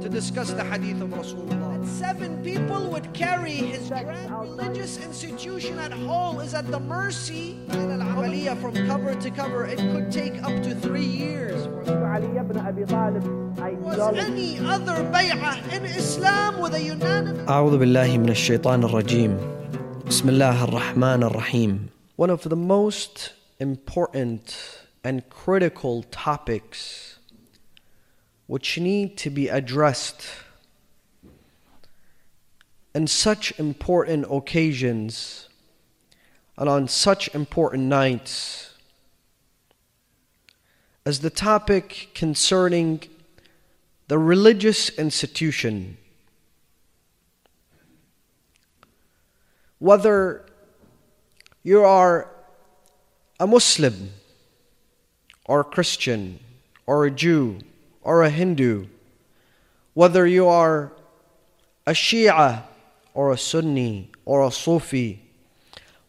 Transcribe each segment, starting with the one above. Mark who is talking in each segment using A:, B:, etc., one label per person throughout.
A: to discuss the hadith of Rasulullah. Seven people would carry his grand religious institution at home is at the mercy al from cover to cover. It could take up to three years. Was any other bay'ah in Islam with a unanimous
B: أعوذ بالله من الشيطان الرجيم بسم الله الرحمن الرحيم One of the most important and critical topics which need to be addressed in such important occasions and on such important nights as the topic concerning the religious institution. Whether you are a Muslim or a Christian or a Jew or a Hindu, whether you are a Shia or a Sunni or a Sufi,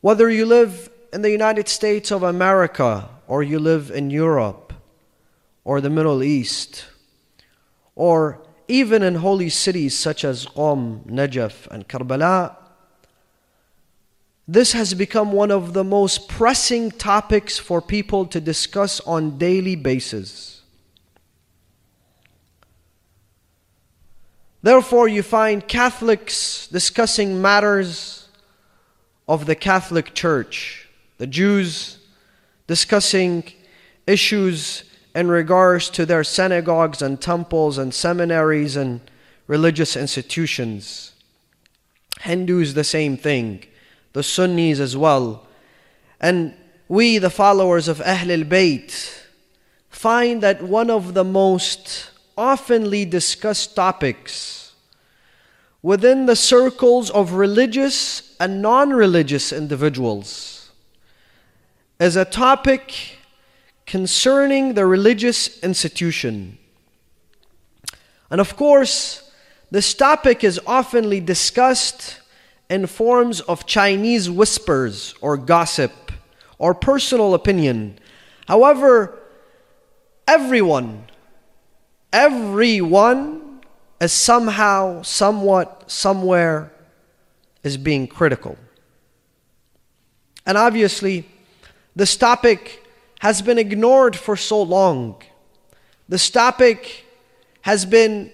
B: whether you live in the United States of America or you live in Europe or the Middle East, or even in holy cities such as Qom, Najaf, and Karbala, this has become one of the most pressing topics for people to discuss on daily basis. Therefore, you find Catholics discussing matters of the Catholic Church, the Jews discussing issues in regards to their synagogues and temples and seminaries and religious institutions. Hindus, the same thing the Sunnis as well. And we, the followers of Ahlul Bayt, find that one of the most oftenly discussed topics within the circles of religious and non religious individuals is a topic concerning the religious institution. And of course, this topic is oftenly discussed in forms of Chinese whispers or gossip or personal opinion. However, everyone, everyone is somehow, somewhat, somewhere is being critical. And obviously, this topic has been ignored for so long. This topic has been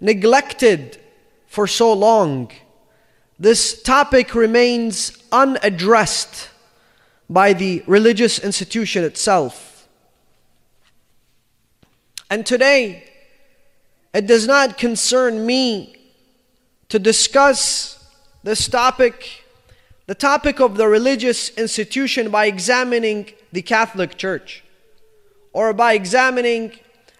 B: neglected for so long this topic remains unaddressed by the religious institution itself. And today, it does not concern me to discuss this topic, the topic of the religious institution, by examining the Catholic Church or by examining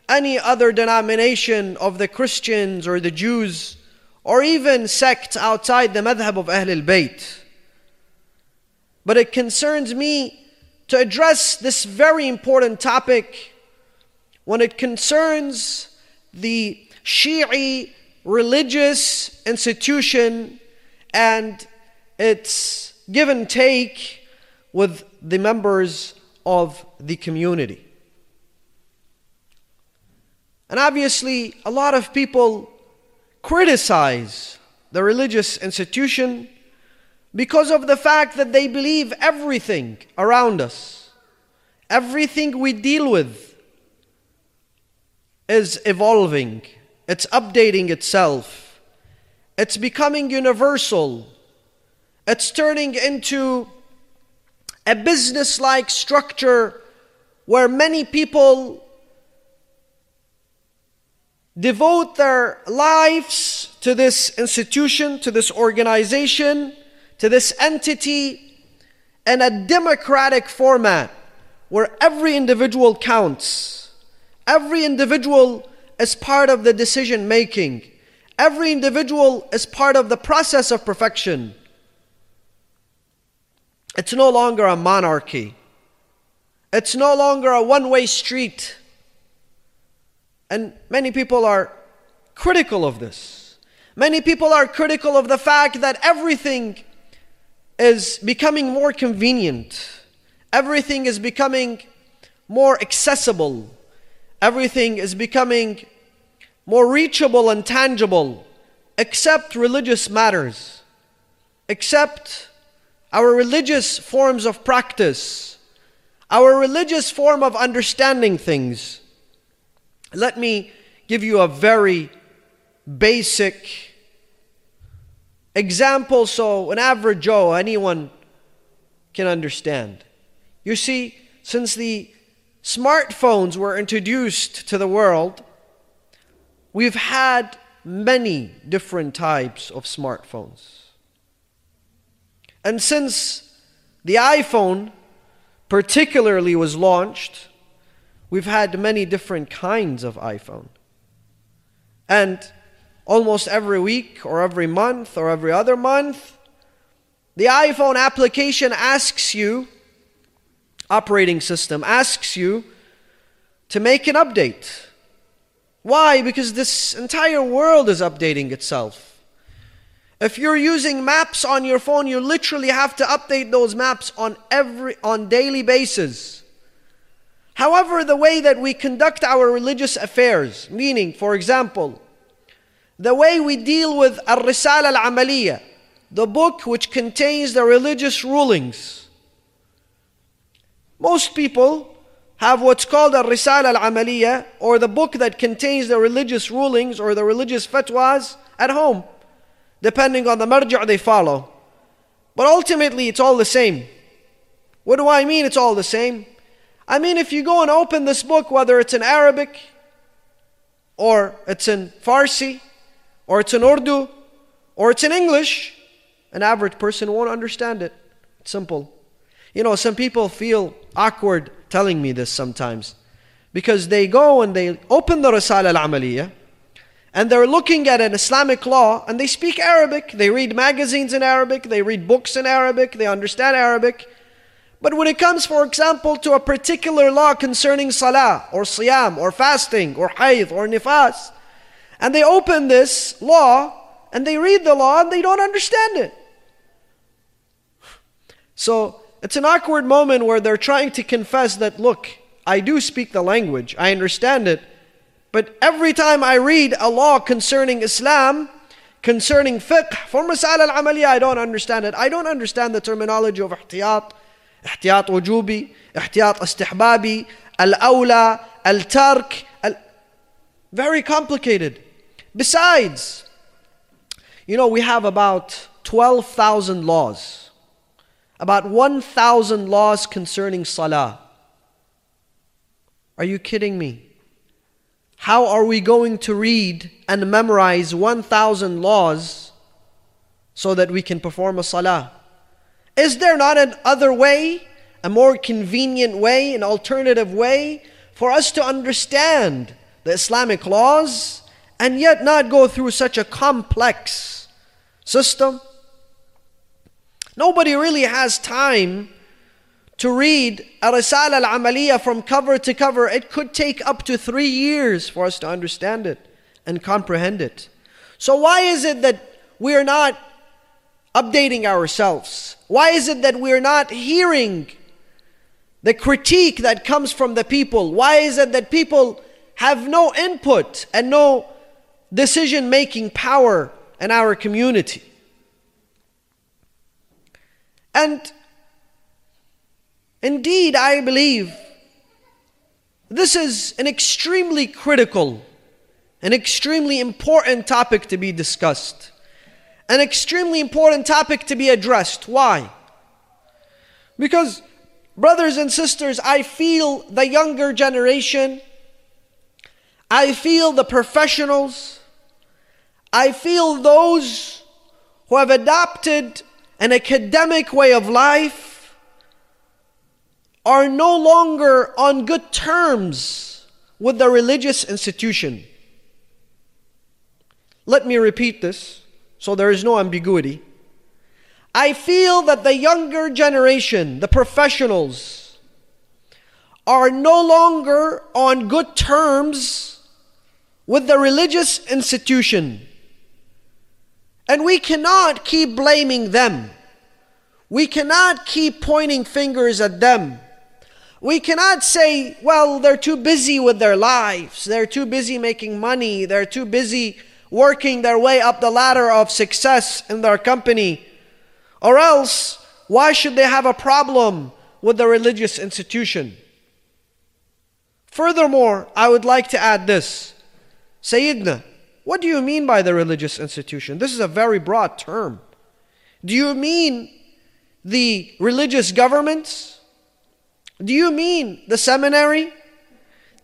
B: any other denomination of the Christians or the Jews or even sects outside the madhab of Ahlul Bayt. But it concerns me to address this very important topic when it concerns the Shi'i religious institution and its give and take with the members of the community. And obviously, a lot of people criticize the religious institution because of the fact that they believe everything around us, everything we deal with, is evolving, it's updating itself, it's becoming universal, it's turning into a business like structure where many people devote their lives to this institution, to this organization, to this entity in a democratic format where every individual counts. Every individual is part of the decision making. Every individual is part of the process of perfection. It's no longer a monarchy. It's no longer a one way street. And many people are critical of this. Many people are critical of the fact that everything is becoming more convenient. Everything is becoming more accessible. Everything is becoming more reachable and tangible except religious matters, except our religious forms of practice, our religious form of understanding things. Let me give you a very basic example so an average Joe, anyone can understand. You see, since the smartphones were introduced to the world, we've had many different types of smartphones. And since the iPhone particularly was launched, we've had many different kinds of iPhone. And almost every week or every month or every other month, the iPhone application asks you, operating system asks you to make an update. Why? Because this entire world is updating itself. If you're using maps on your phone, you literally have to update those maps on every on daily basis. However, the way that we conduct our religious affairs, meaning, for example, the way we deal with Al-Risala Al-Amaliyah, the book which contains the religious rulings. Most people have what's called a Risala al-Amaliyah or the book that contains the religious rulings or the religious fatwas at home, depending on the marja' they follow. But ultimately, it's all the same. What do I mean it's all the same? I mean, if you go and open this book, whether it's in Arabic or it's in Farsi or it's in Urdu or it's in English, an average person won't understand it. It's simple. You know, some people feel awkward telling me this sometimes because they go and they open the Risala al Amaliyah and they're looking at an Islamic law and they speak Arabic, they read magazines in Arabic, they read books in Arabic, they understand Arabic. But when it comes, for example, to a particular law concerning salah or siyam or fasting or hayd or nifas, and they open this law and they read the law and they don't understand it. So it's an awkward moment where they're trying to confess that, look, I do speak the language, I understand it, but every time I read a law concerning Islam, concerning fiqh, for masal al amaliyah, I don't understand it. I don't understand the terminology of ihtiyat, ihtiyat wujubi, ihtiyat istihbabi, al awla, al tark, very complicated. Besides, you know, we have about 12,000 laws, about 1,000 laws concerning salah. Are you kidding me? How are we going to read and memorize 1,000 laws so that we can perform a salah? Is there not an other way, a more convenient way, an alternative way for us to understand the Islamic laws and yet not go through such a complex system. Nobody really has time to read a Risala al Amaliyah from cover to cover. It could take up to three years for us to understand it and comprehend it. So, why is it that we are not updating ourselves? Why is it that we're not hearing the critique that comes from the people? Why is it that people have no input and no decision making power in our community. And indeed, I believe this is an extremely critical, an extremely important topic to be discussed, an extremely important topic to be addressed. Why? Because, brothers and sisters, I feel the younger generation, I feel the professionals, I feel those who have adopted an academic way of life are no longer on good terms with the religious institution. Let me repeat this so there is no ambiguity. I feel that the younger generation, the professionals, are no longer on good terms with the religious institution. And we cannot keep blaming them. We cannot keep pointing fingers at them. We cannot say, well, they're too busy with their lives, they're too busy making money, they're too busy working their way up the ladder of success in their company. Or else, why should they have a problem with the religious institution? Furthermore, I would like to add this Sayyidina, what do you mean by the religious institution? This is a very broad term. Do you mean the religious governments? Do you mean the seminary?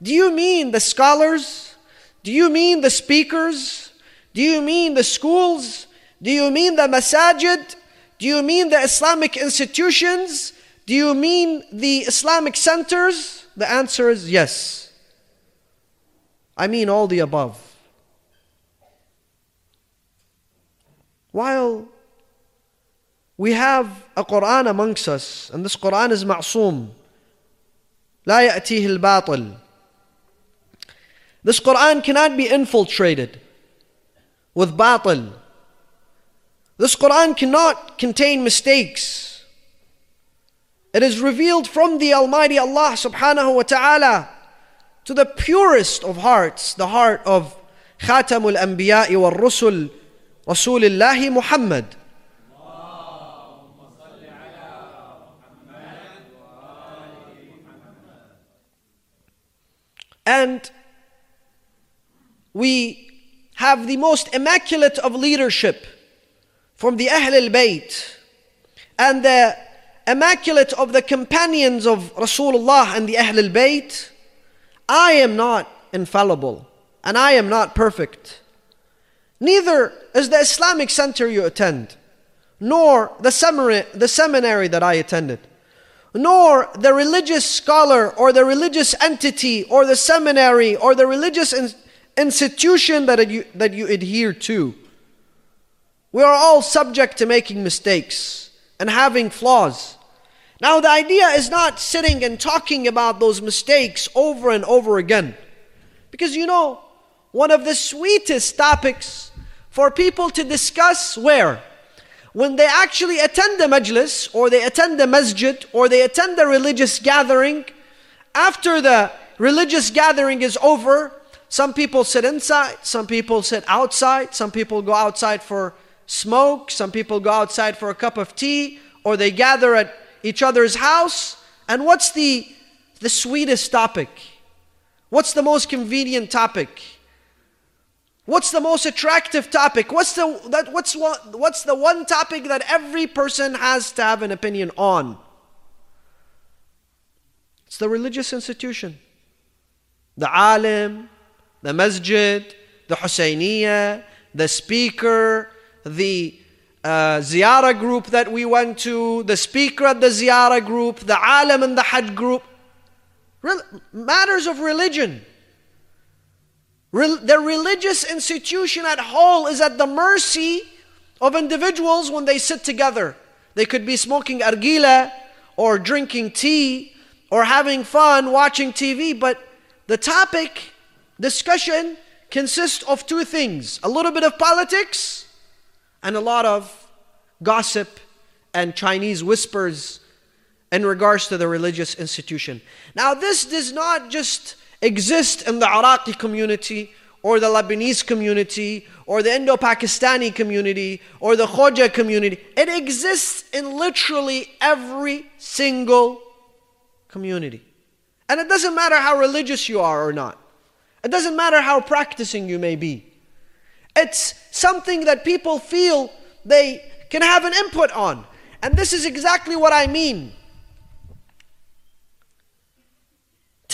B: Do you mean the scholars? Do you mean the speakers? Do you mean the schools? Do you mean the masajid? Do you mean the Islamic institutions? Do you mean the Islamic centers? The answer is yes. I mean all the above. While we have a Quran amongst us, and this Quran is ma'soom. La ya'tihi al This Quran cannot be infiltrated with batil. This Quran cannot contain mistakes. It is revealed from the Almighty Allah subhanahu wa ta'ala to the purest of hearts, the heart of Khatamul Anbiya'i wal Rusul, Rasulullah Muhammad. And we have the most immaculate of leadership from the Ahl al Bayt and the immaculate of the companions of Rasulullah and the Ahl al Bayt. I am not infallible and I am not perfect. Neither is the Islamic center you attend, nor the seminary, the seminary that I attended nor the religious scholar or the religious entity or the seminary or the religious in- institution that you, that you adhere to. We are all subject to making mistakes and having flaws. Now, the idea is not sitting and talking about those mistakes over and over again. Because you know, one of the sweetest topics for people to discuss where? when they actually attend the majlis or they attend the masjid or they attend the religious gathering, after the religious gathering is over, some people sit inside, some people sit outside, some people go outside for smoke, some people go outside for a cup of tea, or they gather at each other's house. And what's the, the sweetest topic? What's the most convenient topic? What's the most attractive topic? What's the, that, what's, what, what's the one topic that every person has to have an opinion on? It's the religious institution. The alim, the masjid, the Husayniyah, the speaker, the uh, ziyarah group that we went to, the speaker at the ziyarah group, the alim and the hajj group. Re- matters of religion the religious institution at whole is at the mercy of individuals when they sit together. They could be smoking argila or drinking tea or having fun watching TV, but the topic, discussion, consists of two things a little bit of politics and a lot of gossip and Chinese whispers in regards to the religious institution. Now, this does not just exist in the Iraqi community or the Lebanese community or the Indo Pakistani community or the Khoja community. It exists in literally every single community. And it doesn't matter how religious you are or not, it doesn't matter how practicing you may be. It's something that people feel they can have an input on. And this is exactly what I mean.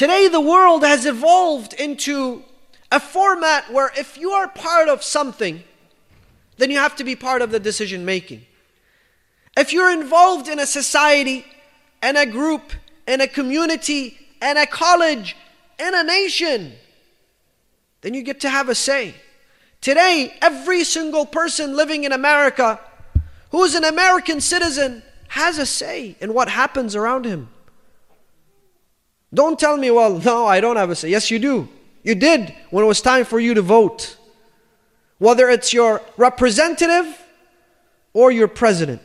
B: Today, the world has evolved into a format where if you are part of something, then you have to be part of the decision making. If you're involved in a society, and a group, in a community, and a college, in a nation, then you get to have a say. Today, every single person living in America who is an American citizen has a say in what happens around him. Don't tell me, well, no, I don't have a say. Yes, you do. You did when it was time for you to vote. Whether it's your representative or your president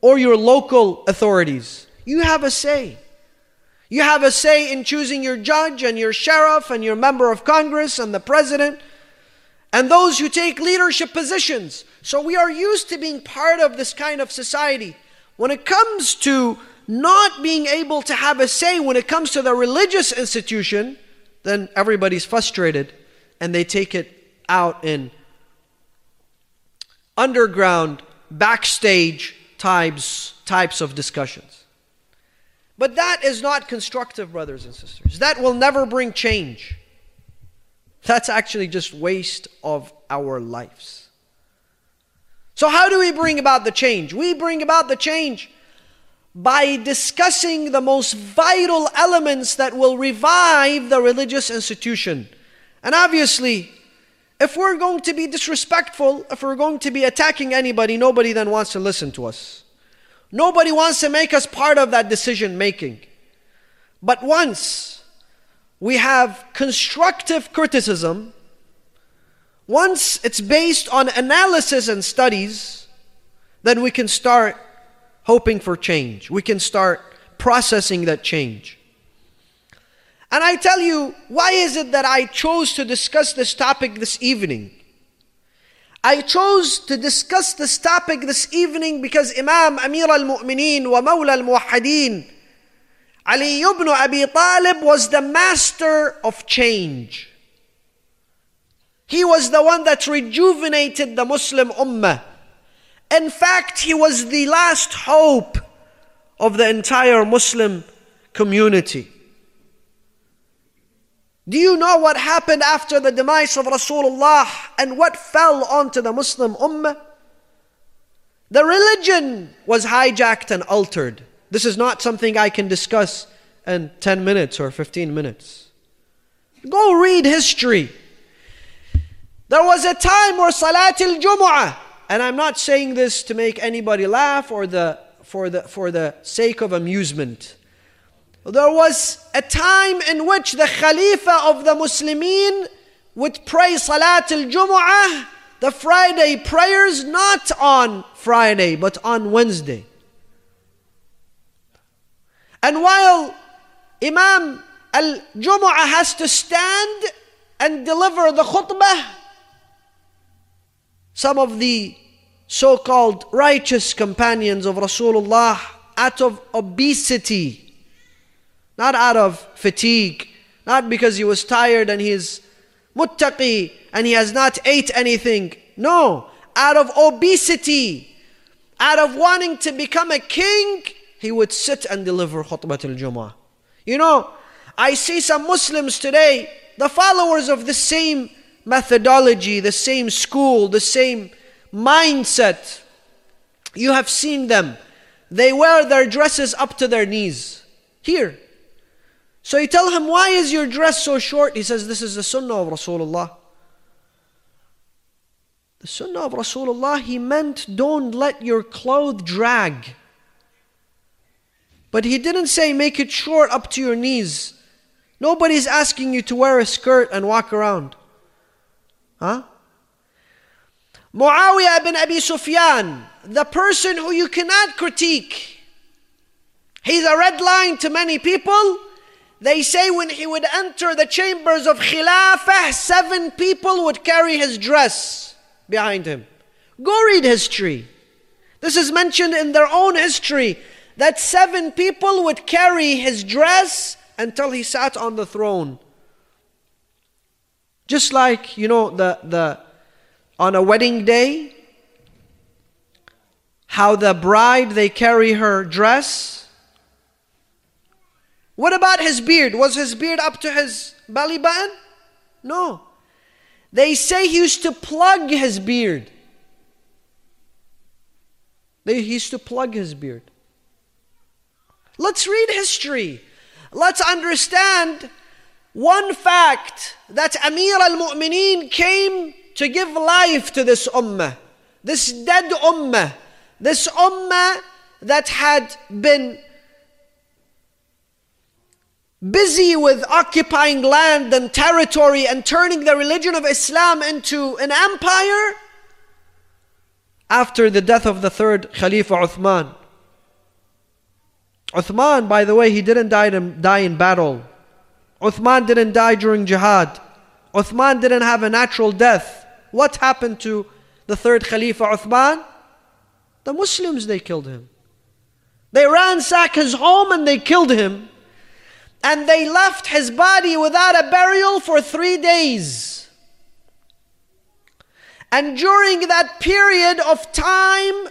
B: or your local authorities, you have a say. You have a say in choosing your judge and your sheriff and your member of Congress and the president and those who take leadership positions. So we are used to being part of this kind of society. When it comes to not being able to have a say when it comes to the religious institution, then everybody's frustrated and they take it out in underground, backstage types, types of discussions. But that is not constructive, brothers and sisters. That will never bring change. That's actually just waste of our lives. So, how do we bring about the change? We bring about the change by discussing the most vital elements that will revive the religious institution. And obviously, if we're going to be disrespectful, if we're going to be attacking anybody, nobody then wants to listen to us. Nobody wants to make us part of that decision making. But once we have constructive criticism, once it's based on analysis and studies, then we can start hoping for change. We can start processing that change. And I tell you, why is it that I chose to discuss this topic this evening? I chose to discuss this topic this evening because Imam Amir al-Mu'mineen wa Mawla al-Muwahhideen Ali ibn Abi Talib was the master of change. He was the one that rejuvenated the Muslim Ummah. In fact, he was the last hope of the entire Muslim community. Do you know what happened after the demise of Rasulullah and what fell onto the Muslim Ummah? The religion was hijacked and altered. This is not something I can discuss in 10 minutes or 15 minutes. Go read history. There was a time where Salat al Jumu'ah and I'm not saying this to make anybody laugh or the, for, the, for the sake of amusement. There was a time in which the Khalifa of the Muslimin would pray Salat al Jumu'ah, the Friday prayers, not on Friday but on Wednesday. And while Imam al Jumu'ah has to stand and deliver the khutbah, some of the so called righteous companions of Rasulullah out of obesity, not out of fatigue, not because he was tired and he is muttaqi and he has not ate anything. No, out of obesity, out of wanting to become a king, he would sit and deliver khutbah al-Jumu'ah. You know, I see some Muslims today, the followers of the same methodology, the same school, the same mindset. You have seen them. They wear their dresses up to their knees. Here. So you tell him, Why is your dress so short? He says, This is the sunnah of Rasulullah. The sunnah of Rasulullah, he meant don't let your clothes drag. But he didn't say make it short up to your knees. Nobody's asking you to wear a skirt and walk around. Huh? Muawiyah ibn Abi Sufyan, the person who you cannot critique. He's a red line to many people. They say when he would enter the chambers of Khilafah, seven people would carry his dress behind him. Go read history. This is mentioned in their own history that seven people would carry his dress until he sat on the throne. Just like, you know, the, the on a wedding day, how the bride they carry her dress. What about his beard? Was his beard up to his belly button? No. They say he used to plug his beard. They used to plug his beard. Let's read history. Let's understand one fact that Amir al Mu'mineen came to give life to this ummah, this dead ummah, this ummah that had been busy with occupying land and territory and turning the religion of Islam into an empire after the death of the third Khalifa Uthman. Uthman, by the way, he didn't die in, die in battle. Uthman didn't die during jihad. Uthman didn't have a natural death. What happened to the third Khalifa Uthman? The Muslims, they killed him. They ransacked his home and they killed him. And they left his body without a burial for three days. And during that period of time,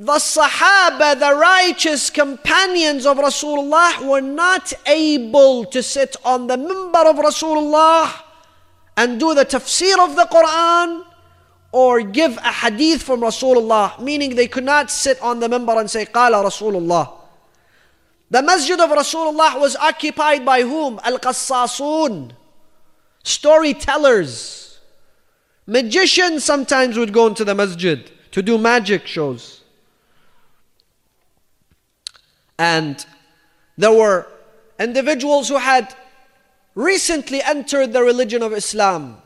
B: the Sahaba, the righteous companions of Rasulullah, were not able to sit on the mimbar of Rasulullah and do the tafsir of the Quran or give a hadith from Rasulullah, meaning they could not sit on the mimbar and say, Qala Rasulullah. The masjid of Rasulullah was occupied by whom? Al Qassasun, storytellers. Magicians sometimes would go into the masjid to do magic shows. And there were individuals who had recently entered the religion of Islam.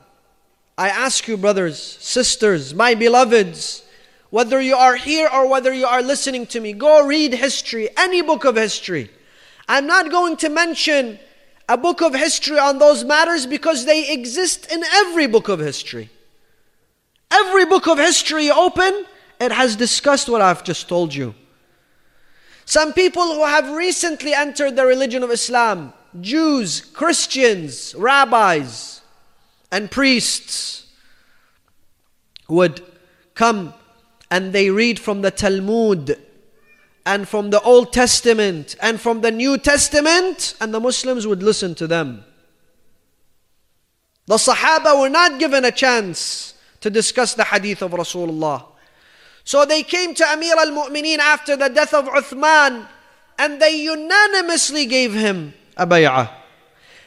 B: I ask you, brothers, sisters, my beloveds, whether you are here or whether you are listening to me, go read history, any book of history. I'm not going to mention a book of history on those matters because they exist in every book of history. Every book of history you open, it has discussed what I've just told you. Some people who have recently entered the religion of Islam, Jews, Christians, rabbis, and priests, would come and they read from the Talmud and from the Old Testament and from the New Testament, and the Muslims would listen to them. The Sahaba were not given a chance to discuss the hadith of Rasulullah. So they came to Amir al Mu'mineen after the death of Uthman and they unanimously gave him a bay'ah.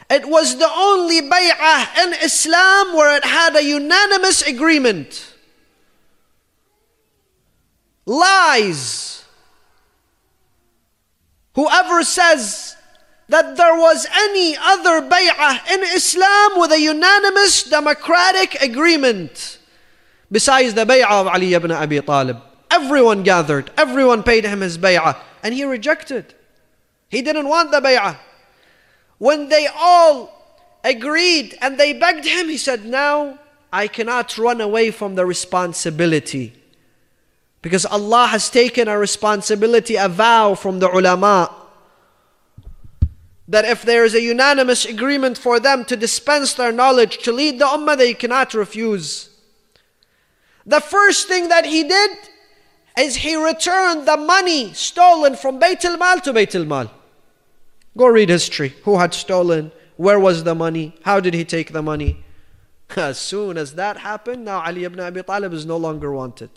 B: It was the only bay'ah in Islam where it had a unanimous agreement. Lies. Whoever says that there was any other bay'ah in Islam with a unanimous democratic agreement Besides the bay'ah of Ali ibn Abi Talib, everyone gathered, everyone paid him his bay'ah, and he rejected. He didn't want the bay'ah. When they all agreed and they begged him, he said, Now I cannot run away from the responsibility. Because Allah has taken a responsibility, a vow from the ulama that if there is a unanimous agreement for them to dispense their knowledge to lead the ummah, they cannot refuse. The first thing that he did is he returned the money stolen from Bayt al-Mal to Bayt al-Mal. Go read history. Who had stolen? Where was the money? How did he take the money? As soon as that happened, now Ali ibn Abi Talib is no longer wanted.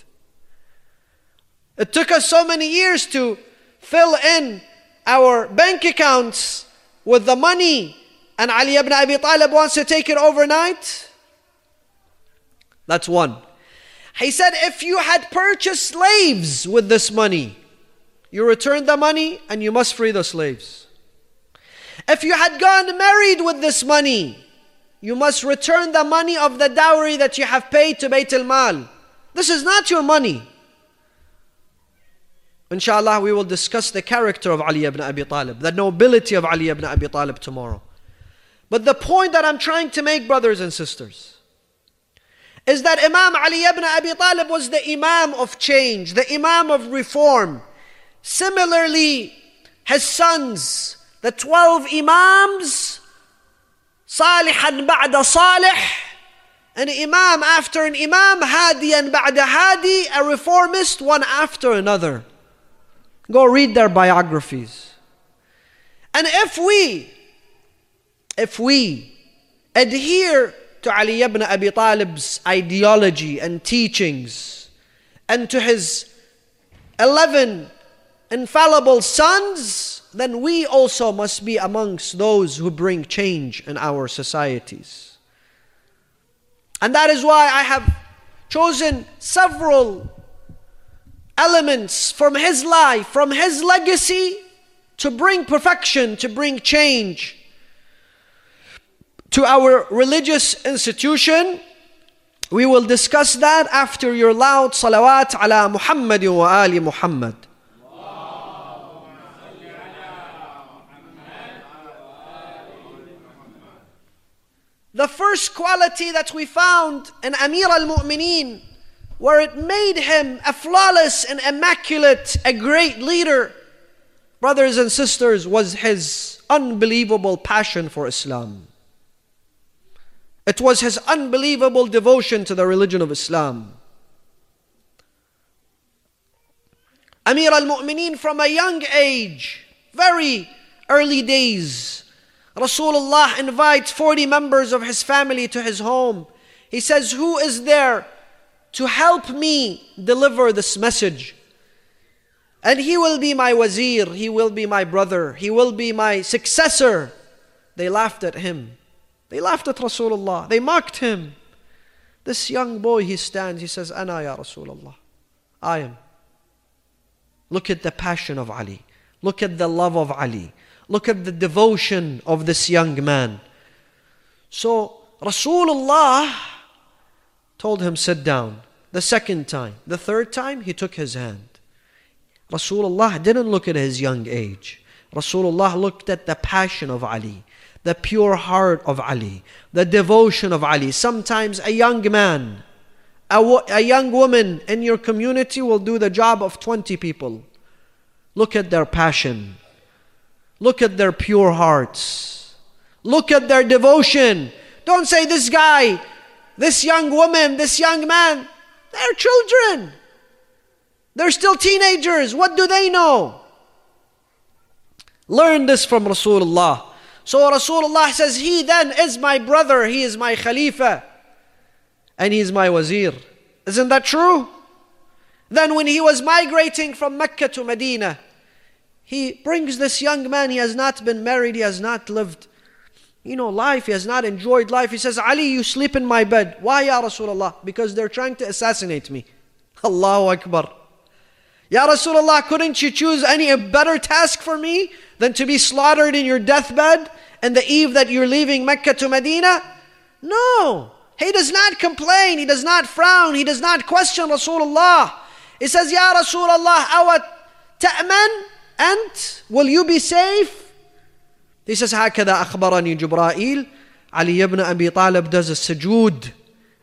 B: It took us so many years to fill in our bank accounts with the money, and Ali ibn Abi Talib wants to take it overnight. That's one. He said, if you had purchased slaves with this money, you return the money and you must free the slaves. If you had gone married with this money, you must return the money of the dowry that you have paid to Bayt al-Mal. This is not your money. Inshallah, we will discuss the character of Ali ibn Abi Talib, the nobility of Ali ibn Abi Talib tomorrow. But the point that I'm trying to make, brothers and sisters, is that Imam Ali ibn Abi Talib was the Imam of change, the Imam of reform. Similarly, his sons, the 12 Imams, Salihan ba'da Salih, an Imam after an Imam, Hadiyan ba'da Hadi, a reformist one after another. Go read their biographies. And if we, if we adhere to Ali ibn Abi Talib's ideology and teachings and to his 11 infallible sons, then we also must be amongst those who bring change in our societies. And that is why I have chosen several elements from his life, from his legacy, to bring perfection, to bring change to our religious institution. We will discuss that after your loud salawat ala Muhammad wa ali Muhammad.
A: Quality that we found in Amir al Mu'mineen, where it made him a flawless and immaculate, a great leader, brothers and sisters, was his unbelievable passion for Islam. It was his unbelievable devotion to the religion of Islam. Amir al Mu'mineen from a young age, very early days, Rasulullah invites 40 members of his family to his home. He says, Who is there to help me deliver this message? And he will be my wazir, he will be my brother, he will be my successor. They laughed at him. They laughed at Rasulullah. They mocked him. This young boy, he stands, he says, Ana ya Rasulullah. I am. Look at the passion of Ali. Look at the love of Ali. Look at the devotion of this young man. So Rasulullah told him, Sit down. The second time. The third time, he took his hand. Rasulullah didn't look at his young age. Rasulullah looked at the passion of Ali, the pure heart of Ali, the devotion of Ali. Sometimes a young man a, a young woman in your community will do the job of 20 people. Look at their passion. Look at their pure hearts. Look at their devotion. Don't say this guy, this young woman, this young man, they're children. They're still teenagers. What do they know? Learn this from Rasulullah. So Rasulullah says, He then is my brother, he is my Khalifa and he's my wazir. Isn't that true? Then, when he was migrating from Mecca to Medina, he brings this young man. He has not been married, he has not lived, you know, life, he has not enjoyed life. He says, Ali, you sleep in my bed. Why, Ya Rasulullah? Because they're trying to assassinate me. Allahu Akbar. Ya Rasulullah, couldn't you choose any better task for me than to be slaughtered in your deathbed and the eve that you're leaving Mecca to Medina? No. He does not complain, he does not frown, he does not question Rasulullah. He says, Ya Rasulullah, awat ta'man ant? Will you be safe? He says, هكذا أخبرني جبرائيل Ali ibn Abi Talib does a sujood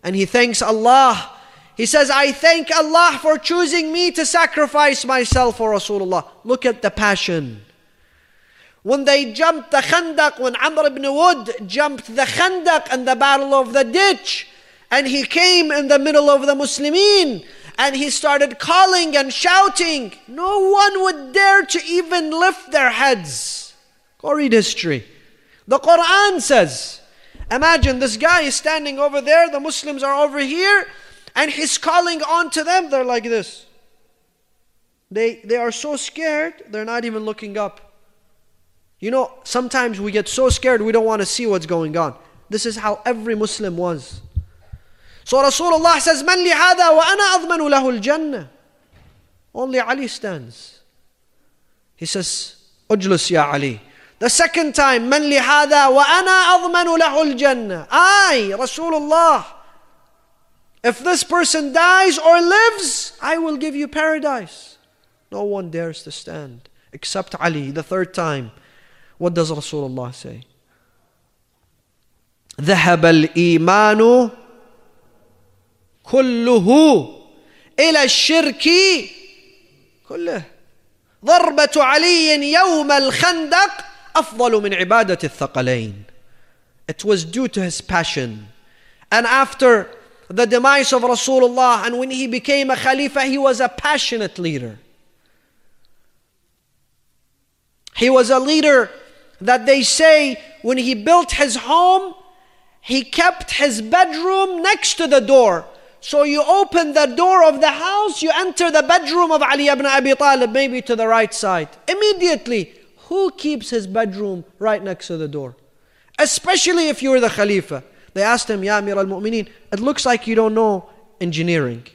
A: and he thanks Allah. He says, I thank Allah for choosing me to sacrifice myself for Rasulullah. Look at the passion. When they jumped the Khandaq, when Amr ibn Wood jumped the Khandaq and the battle of the ditch, and he came in the middle of the Muslimin, and he started calling and shouting, no one would dare to even lift their heads. Go read history. The Quran says, imagine this guy is standing over there, the Muslims are over here, and he's calling on to them. They're like this. They, they are so scared, they're not even looking up. You know, sometimes we get so scared we don't want to see what's going on. This is how every Muslim was. So Rasulullah says, من لهذا وأنا أضمن له الجنة. Only Ali stands. He says, أجلس يا علي. The second time, من لهذا وأنا أضمن له الجنة. I, Rasulullah, if this person dies or lives, I will give you paradise. No one dares to stand except Ali, the third time. What does Rasulullah say? ذهب الإيمان كله إلى الشرك كله ضربة علي يوم الخندق أفضل من عبادة الثقلين It was due to his passion and after the demise of Rasulullah and when he became a Khalifa he was a passionate leader he was a leader that they say when he built his home, he kept his bedroom next to the door. So you open the door of the house, you enter the bedroom of Ali ibn Abi Talib, maybe to the right side. Immediately, who keeps his bedroom right next to the door? Especially if you're the Khalifa. They asked him, Ya Amir al Mu'mineen, it looks like you don't know engineering.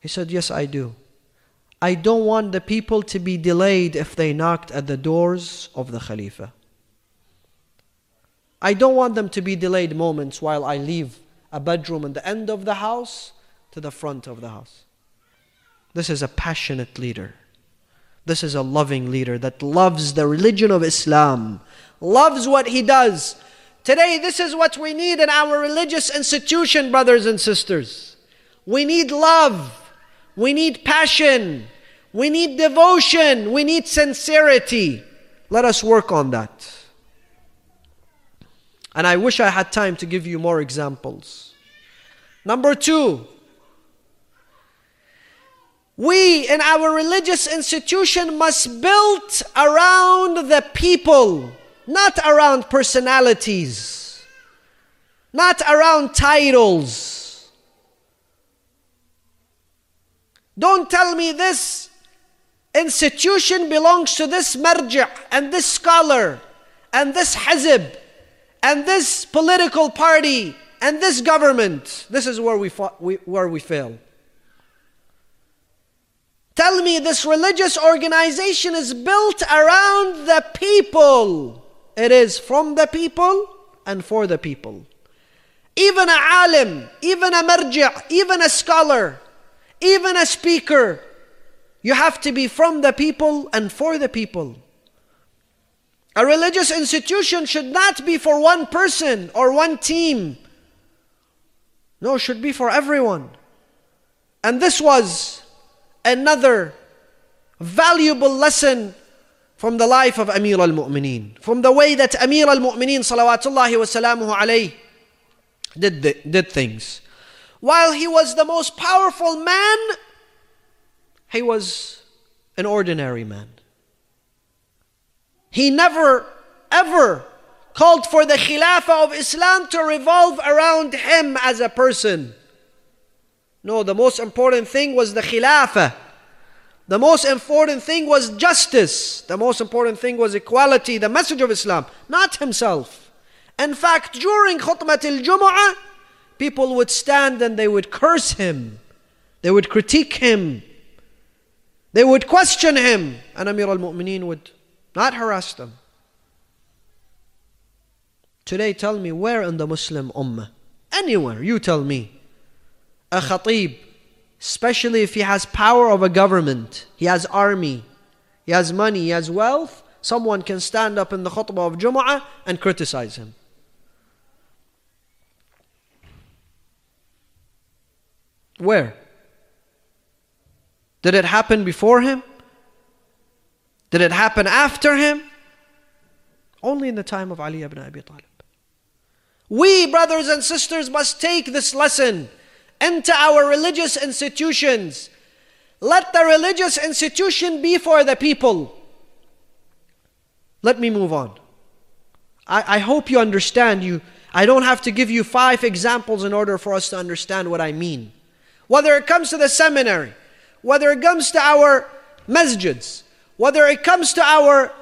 A: He said, Yes, I do. I don't want the people to be delayed if they knocked at the doors of the Khalifa. I don't want them to be delayed moments while I leave a bedroom in the end of the house to the front of the house. This is a passionate leader. This is a loving leader that loves the religion of Islam, loves what he does,
B: Today, this is what we need in our religious institution, brothers and sisters. We need love. We need passion. We need devotion. We need sincerity. Let us work on that. And I wish I had time to give you more examples. Number two, we in our religious institution must build around the people not around personalities, not around titles. Don't tell me this institution belongs to this marja and this scholar and this hizb and this political party and this government. This is where we, fought, we, where we fail. Tell me this religious organization is built around the people. It is from the people and for the people. Even a alim, even a marja, even a scholar, even a speaker, you have to be from the people and for the people. A religious institution should not be for one person or one team. No, it should be for everyone. And this was another valuable lesson from the life of Amir al-Mu'mineen, from the way that Amir al-Mu'mineen salawatullahi wa salamuhu alayh did, did things. While he was the most powerful man, he was an ordinary man. He never ever called for the Khilafah of Islam to revolve around him as a person. No, the most important thing was the Khilafah the most important thing was justice. The most important thing was equality, the message of Islam, not himself. In fact, during Khutbat al Jumu'ah, people would stand and they would curse him, they would critique him, they would question him, and Amir al Mu'mineen would not harass them. Today, tell me where in the Muslim Ummah, anywhere, you tell me, a khatib especially if he has power of a government, he has army, he has money, he has wealth, someone can stand up in the khutbah of Jum'ah and criticize him. Where? Did it happen before him? Did it happen after him? Only in the time of Ali ibn Abi Talib. We, brothers and sisters, must take this lesson into our religious institutions. Let the religious institution be for the people. Let me move on. I, I hope you understand. You, I don't have to give you five examples in order for us to understand what I mean. Whether it comes to the seminary, whether it comes to our masjids, whether it comes to our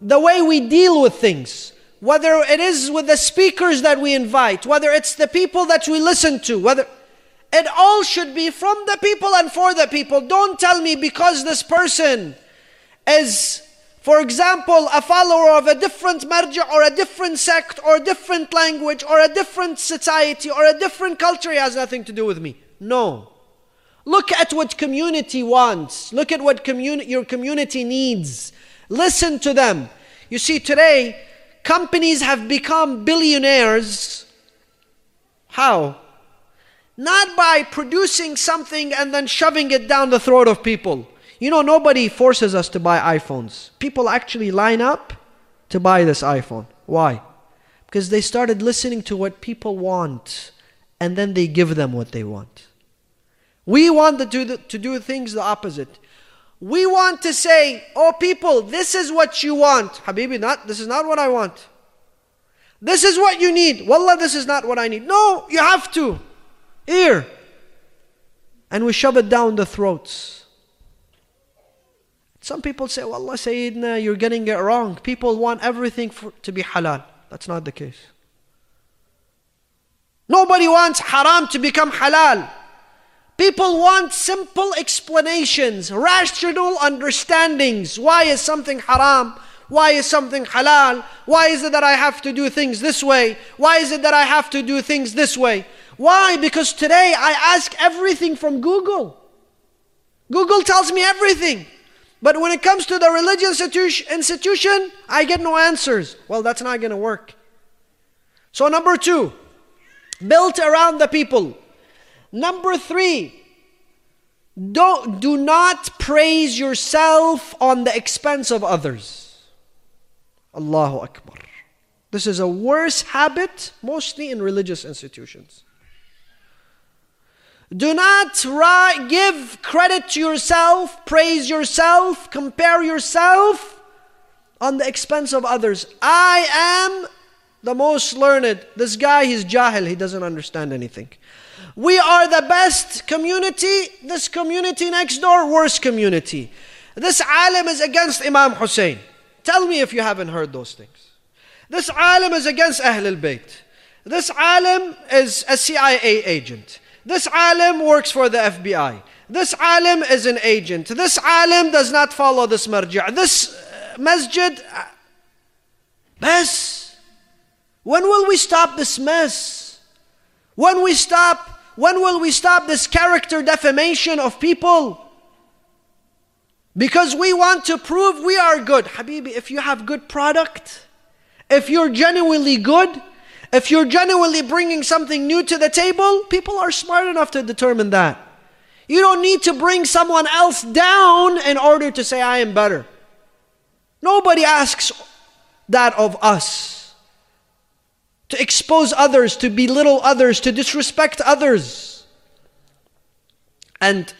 B: the way we deal with things, whether it is with the speakers that we invite, whether it's the people that we listen to, whether it all should be from the people and for the people. Don't tell me because this person is, for example, a follower of a different marja or a different sect or a different language or a different society or a different culture, has nothing to do with me. No. Look at what community wants. Look at what communi- your community needs. Listen to them. You see, today, companies have become billionaires. How? Not by producing something and then shoving it down the throat of people. You know, nobody forces us to buy iPhones. People actually line up to buy this iPhone. Why? Because they started listening to what people want and then they give them what they want. We want to do, the, to do things the opposite. We want to say, oh people, this is what you want. Habibi, not, this is not what I want. This is what you need. Wallah, this is not what I need. No, you have to. Here. And we shove it down the throats. Some people say, Wallah Sayyidina, you're getting it wrong. People want everything for, to be halal. That's not the case. Nobody wants haram to become halal. People want simple explanations, rational understandings. Why is something haram? Why is something halal? Why is it that I have to do things this way? Why is it that I have to do things this way? Why? Because today I ask everything from Google. Google tells me everything. But when it comes to the religious institution, I get no answers. Well, that's not going to work. So, number two, built around the people. Number three, don't, do not praise yourself on the expense of others. Allahu Akbar. This is a worse habit, mostly in religious institutions. Do not ri- give credit to yourself, praise yourself, compare yourself on the expense of others. I am the most learned. This guy, he's jahil, he doesn't understand anything. We are the best community, this community next door, worst community. This alim is against Imam Hussein. Tell me if you haven't heard those things. This alim is against Ahl al-Bayt. This alim is a CIA agent. This alim works for the FBI. This alim is an agent. This alim does not follow this marja'. This uh, masjid, Mess. When will we stop this mess? When we stop, when will we stop this character defamation of people? Because we want to prove we are good. Habibi, if you have good product, if you're genuinely good, if you're genuinely bringing something new to the table, people are smart enough to determine that. You don't need to bring someone else down in order to say, I am better. Nobody asks that of us. To expose others, to belittle others, to disrespect others. And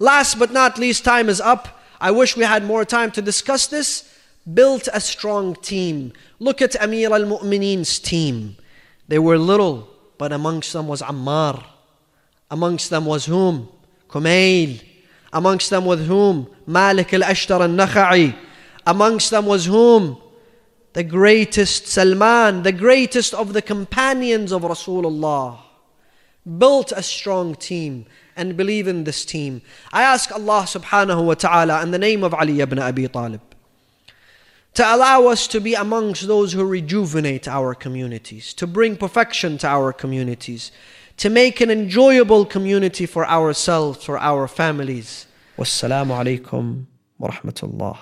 B: last but not least, time is up. I wish we had more time to discuss this. Built a strong team. Look at Amir al Mu'mineen's team. They were little, but amongst them was Ammar. Amongst them was whom? Kumail. Amongst them was whom? Malik al Ashtar al Nakha'i. Amongst them was whom? The greatest Salman, the greatest of the companions of Rasulullah. Built a strong team and believe in this team. I ask Allah subhanahu wa ta'ala in the name of Ali ibn Abi Talib to allow us to be amongst those who rejuvenate our communities, to bring perfection to our communities, to make an enjoyable community for ourselves, for our families. Wassalamu alaikum wa rahmatullah.